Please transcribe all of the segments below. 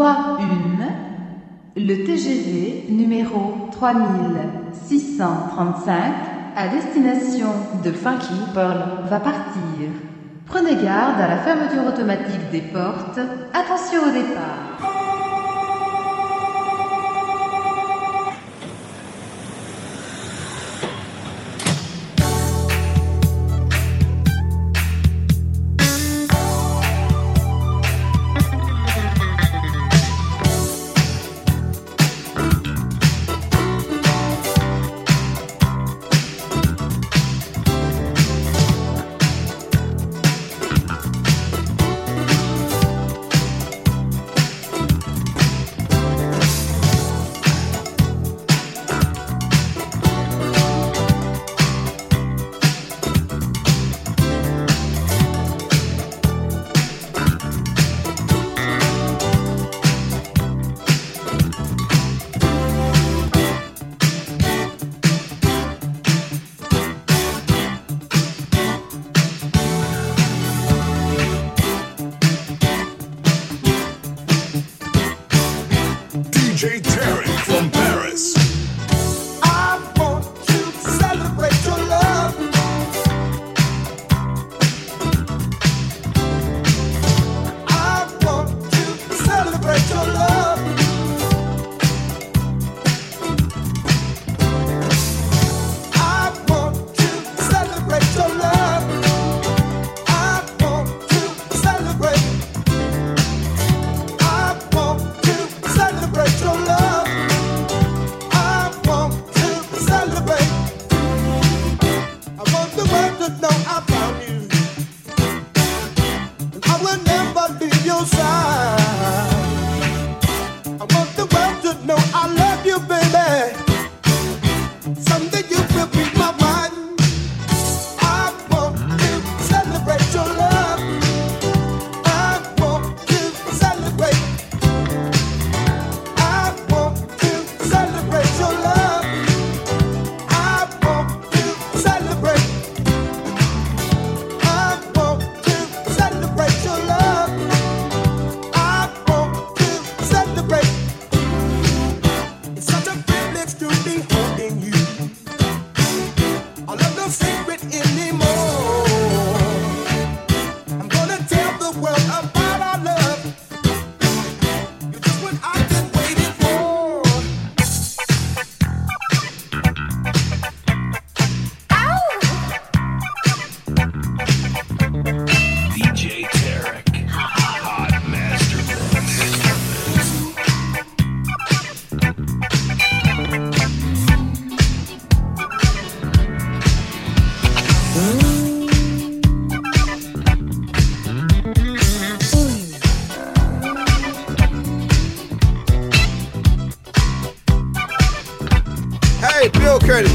Voie 1. Le TGV numéro 3635 à destination de Funky Pearl va partir. Prenez garde à la fermeture automatique des portes. Attention au départ.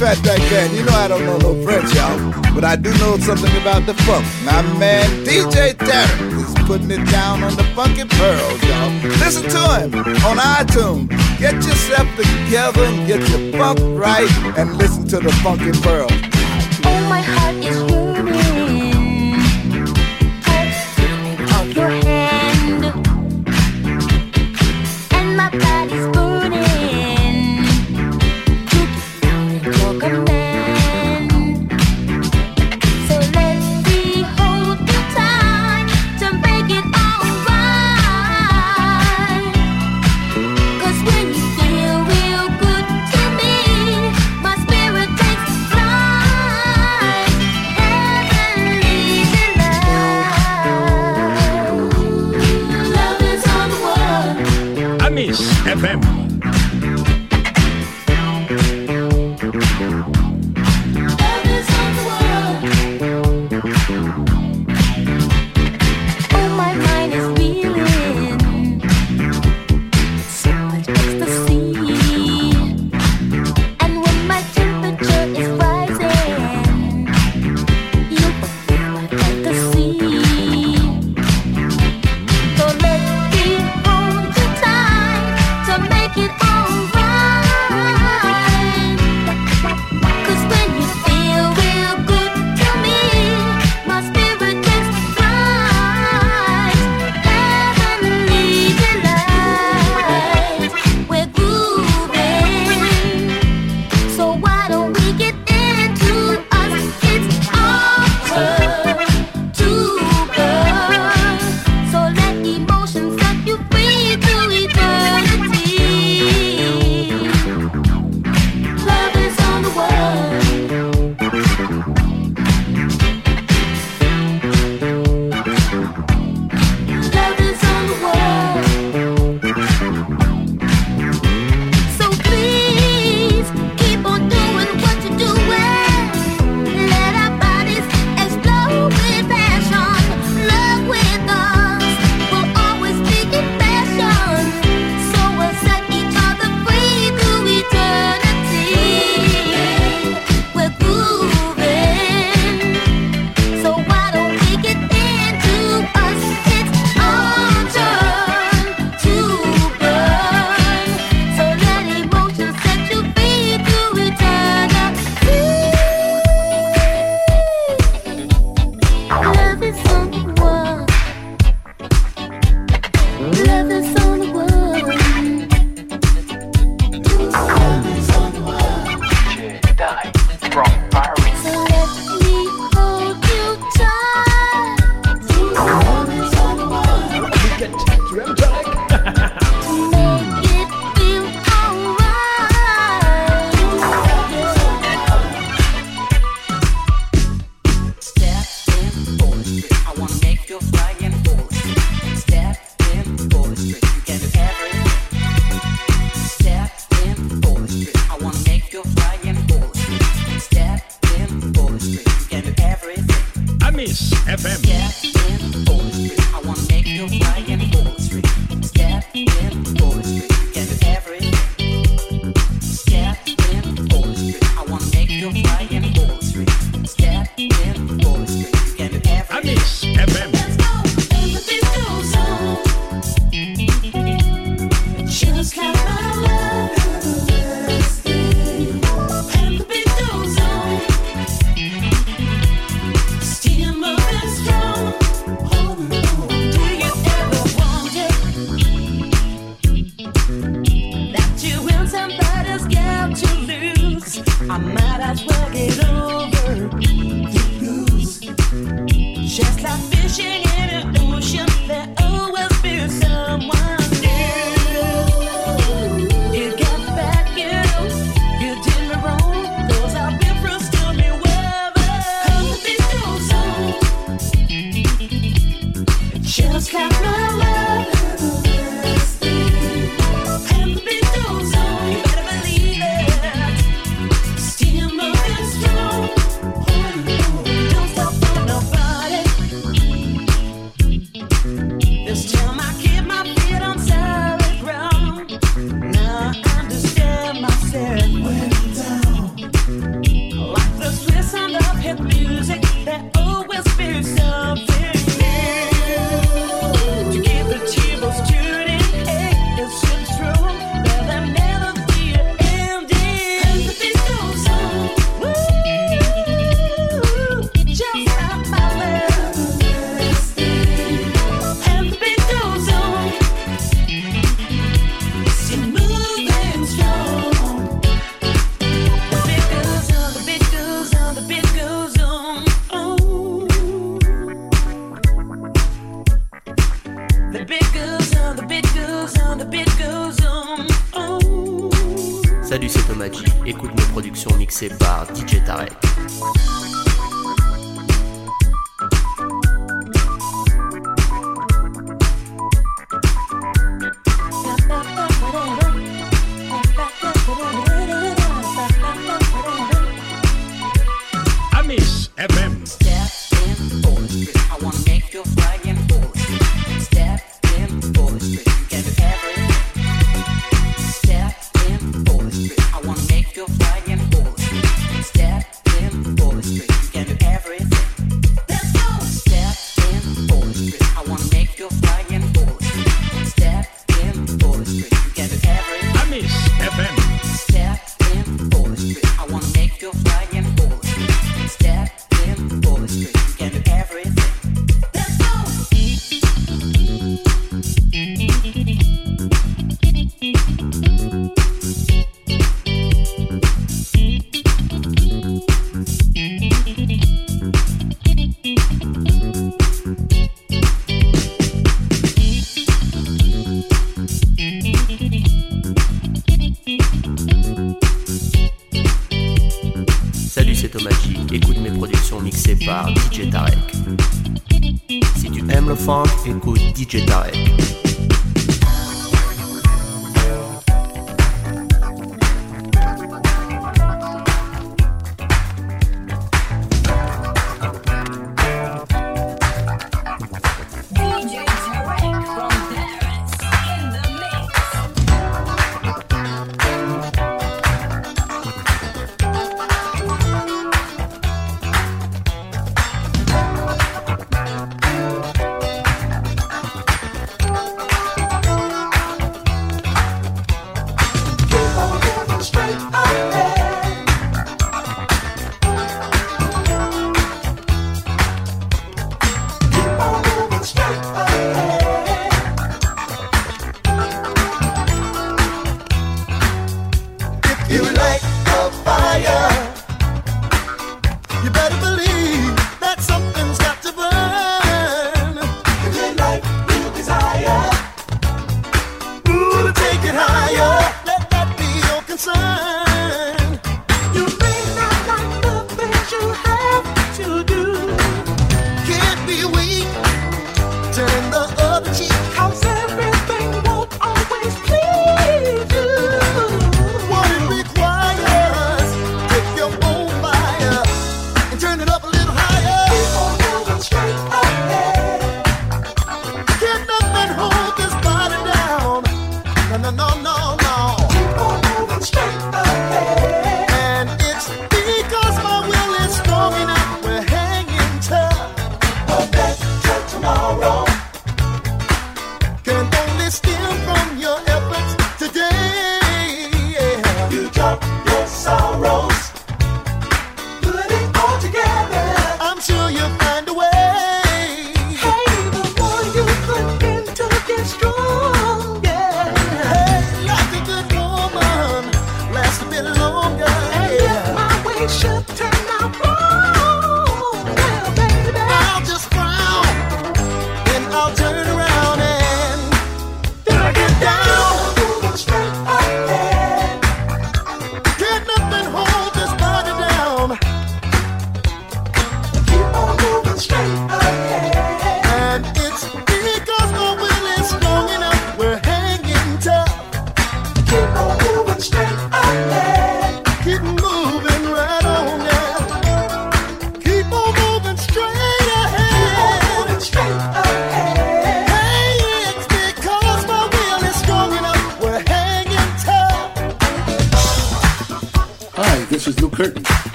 Fatback Band. You know I don't know no French, y'all. But I do know something about the funk. My man DJ Tarek is putting it down on the funky pearls, y'all. Listen to him on iTunes. Get yourself together get your funk right and listen to the funky pearls. Oh, my heart is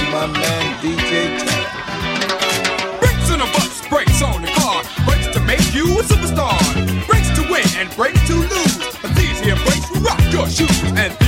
to my man DJ Khaled. Breaks in a bus, breaks on the car, breaks to make you a superstar. Breaks to win and breaks to lose. But these here breaks rock your shoes and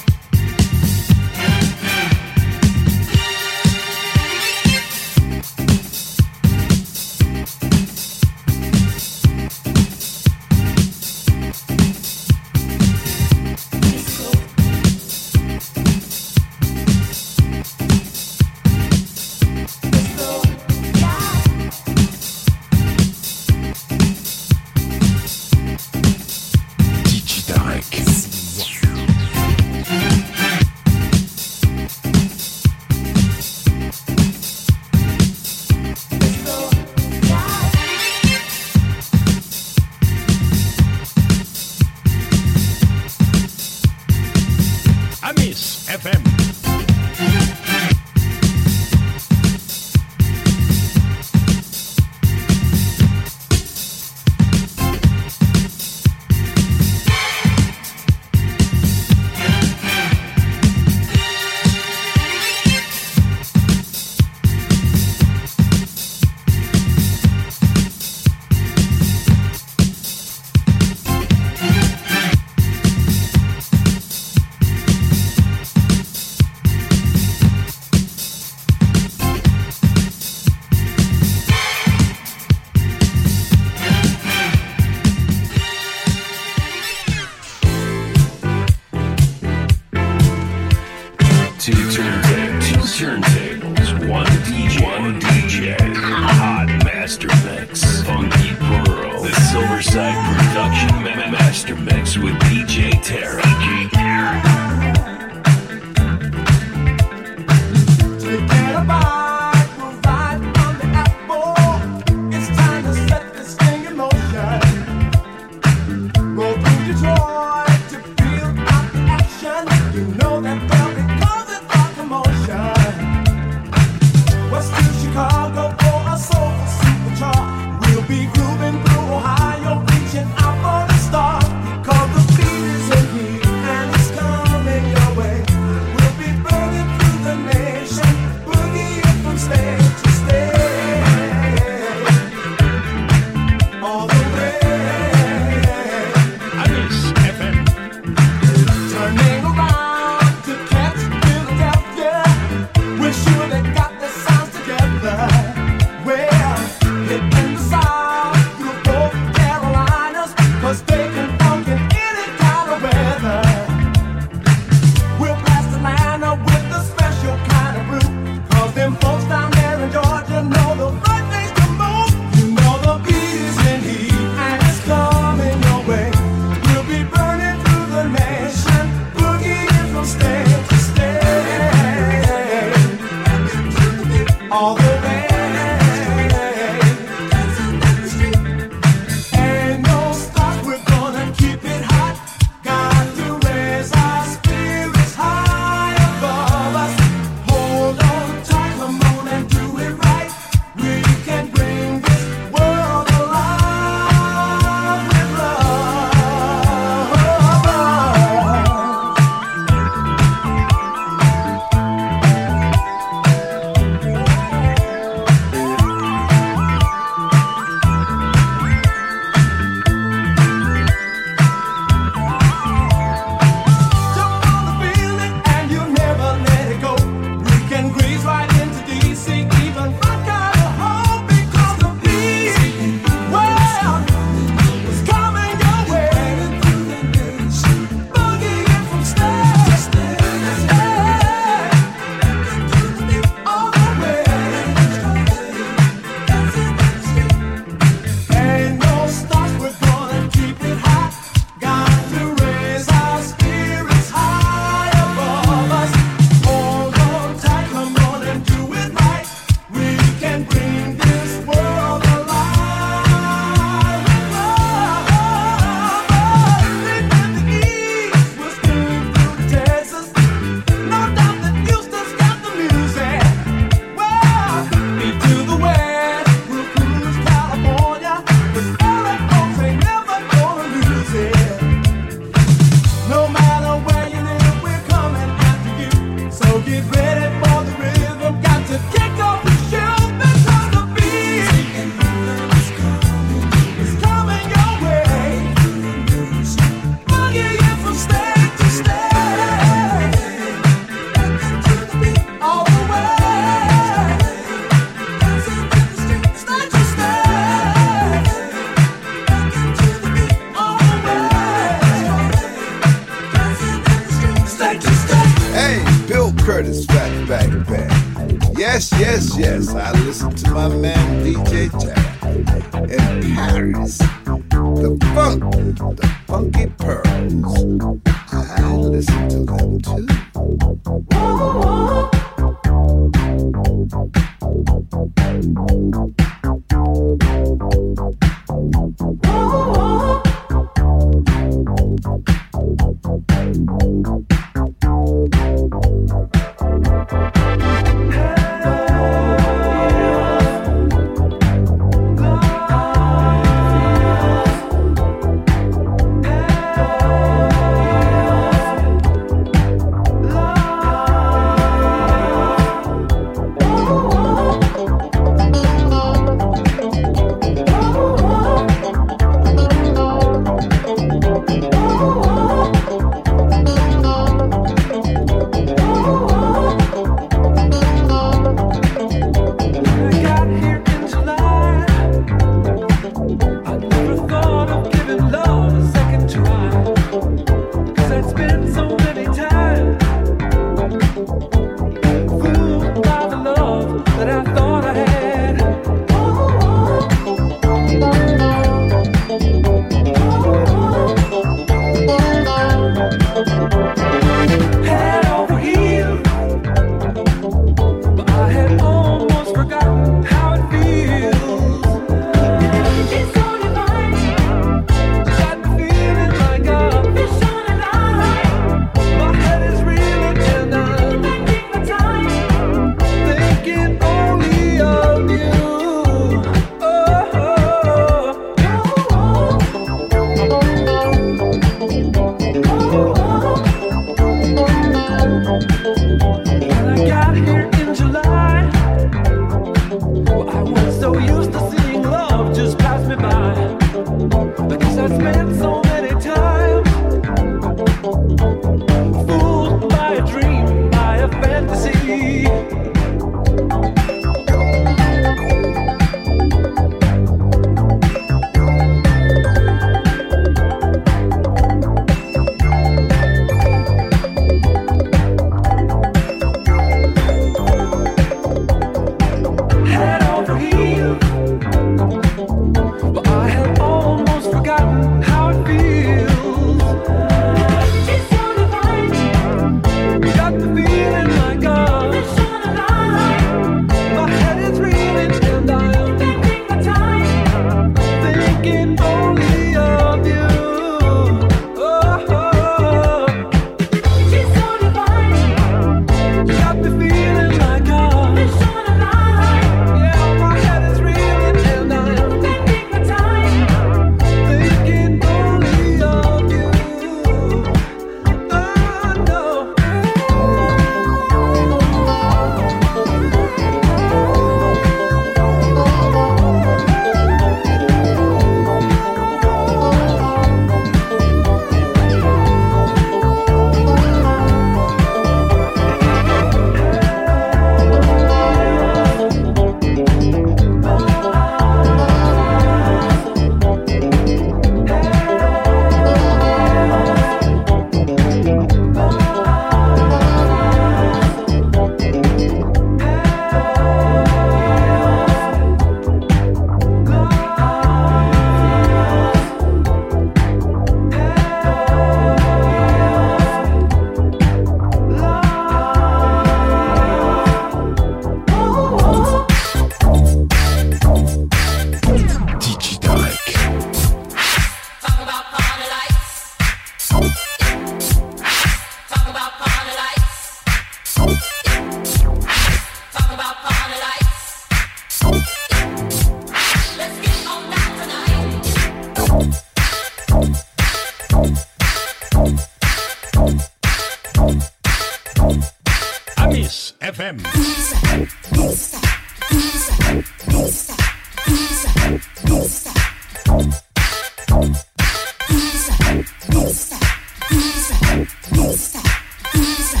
DJ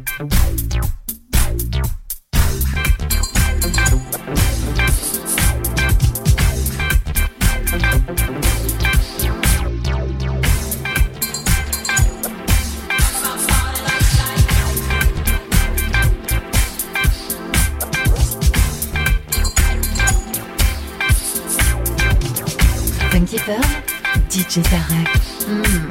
DJ Tarek.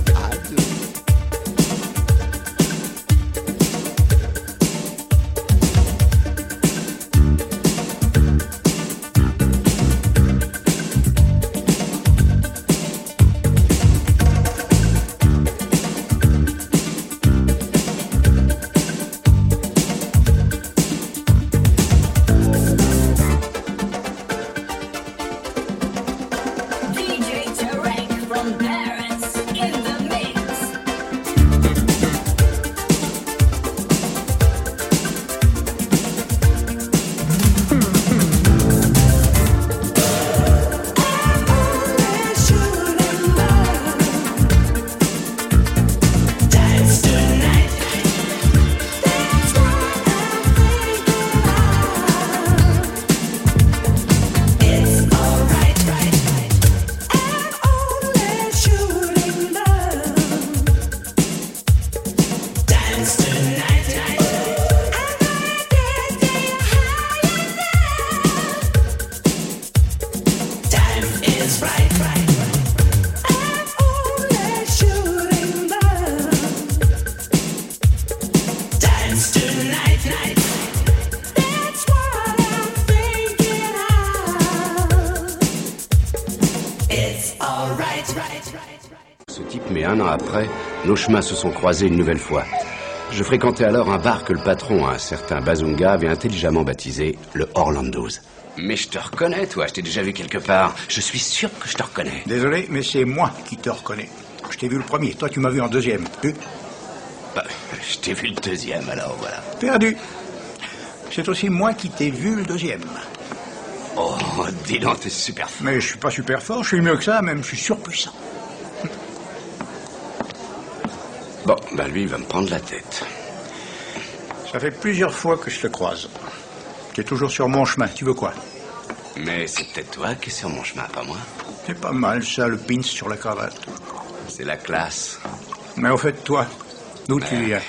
Ce type, mais un an après, nos chemins se sont croisés une nouvelle fois. Je fréquentais alors un bar que le patron, un certain Bazunga, avait intelligemment baptisé le Orlando's. Mais je te reconnais, toi, je t'ai déjà vu quelque part. Je suis sûr que je te reconnais. Désolé, mais c'est moi qui te reconnais. Je t'ai vu le premier, toi tu m'as vu en deuxième. Bah, je t'ai vu le deuxième, alors voilà. Perdu. c'est aussi moi qui t'ai vu le deuxième. Oh, dis donc, t'es super fort. Mais je suis pas super fort, je suis mieux que ça, même je suis surpuissant. Bon, ben lui, il va me prendre la tête. Ça fait plusieurs fois que je te croise. Tu es toujours sur mon chemin, tu veux quoi? Mais c'est peut-être toi qui es sur mon chemin, pas moi. C'est pas mal ça, le pins sur la cravate. C'est la classe. Mais au fait, toi, d'où tu viens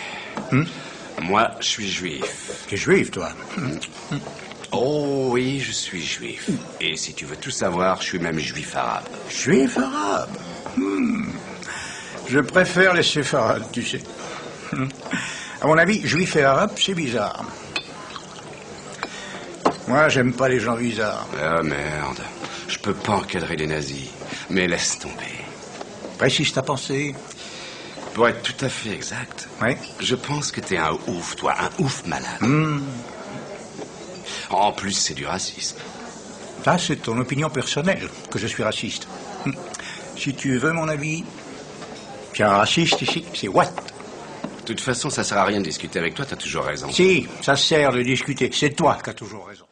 Hum Moi, je suis juif. Tu es juif, toi Hum. Oh oui, je suis juif. Et si tu veux tout savoir, je suis même juif arabe. Juif arabe Hmm. Je préfère les séfarades, tu sais. Hmm. À mon avis, juif et arabe, c'est bizarre. Moi, j'aime pas les gens bizarres. Ah merde. Je peux pas encadrer les nazis. Mais laisse tomber. Précise ta pensée. Pour être tout à fait exact, Oui je pense que t'es un ouf, toi, un ouf malade. Hmm. En plus, c'est du racisme. Ça, c'est ton opinion personnelle, que je suis raciste. Hmm. Si tu veux mon avis, puis un raciste ici, c'est what? De toute façon, ça sert à rien de discuter avec toi, t'as toujours raison. Si, ça sert de discuter. C'est toi qui as toujours raison.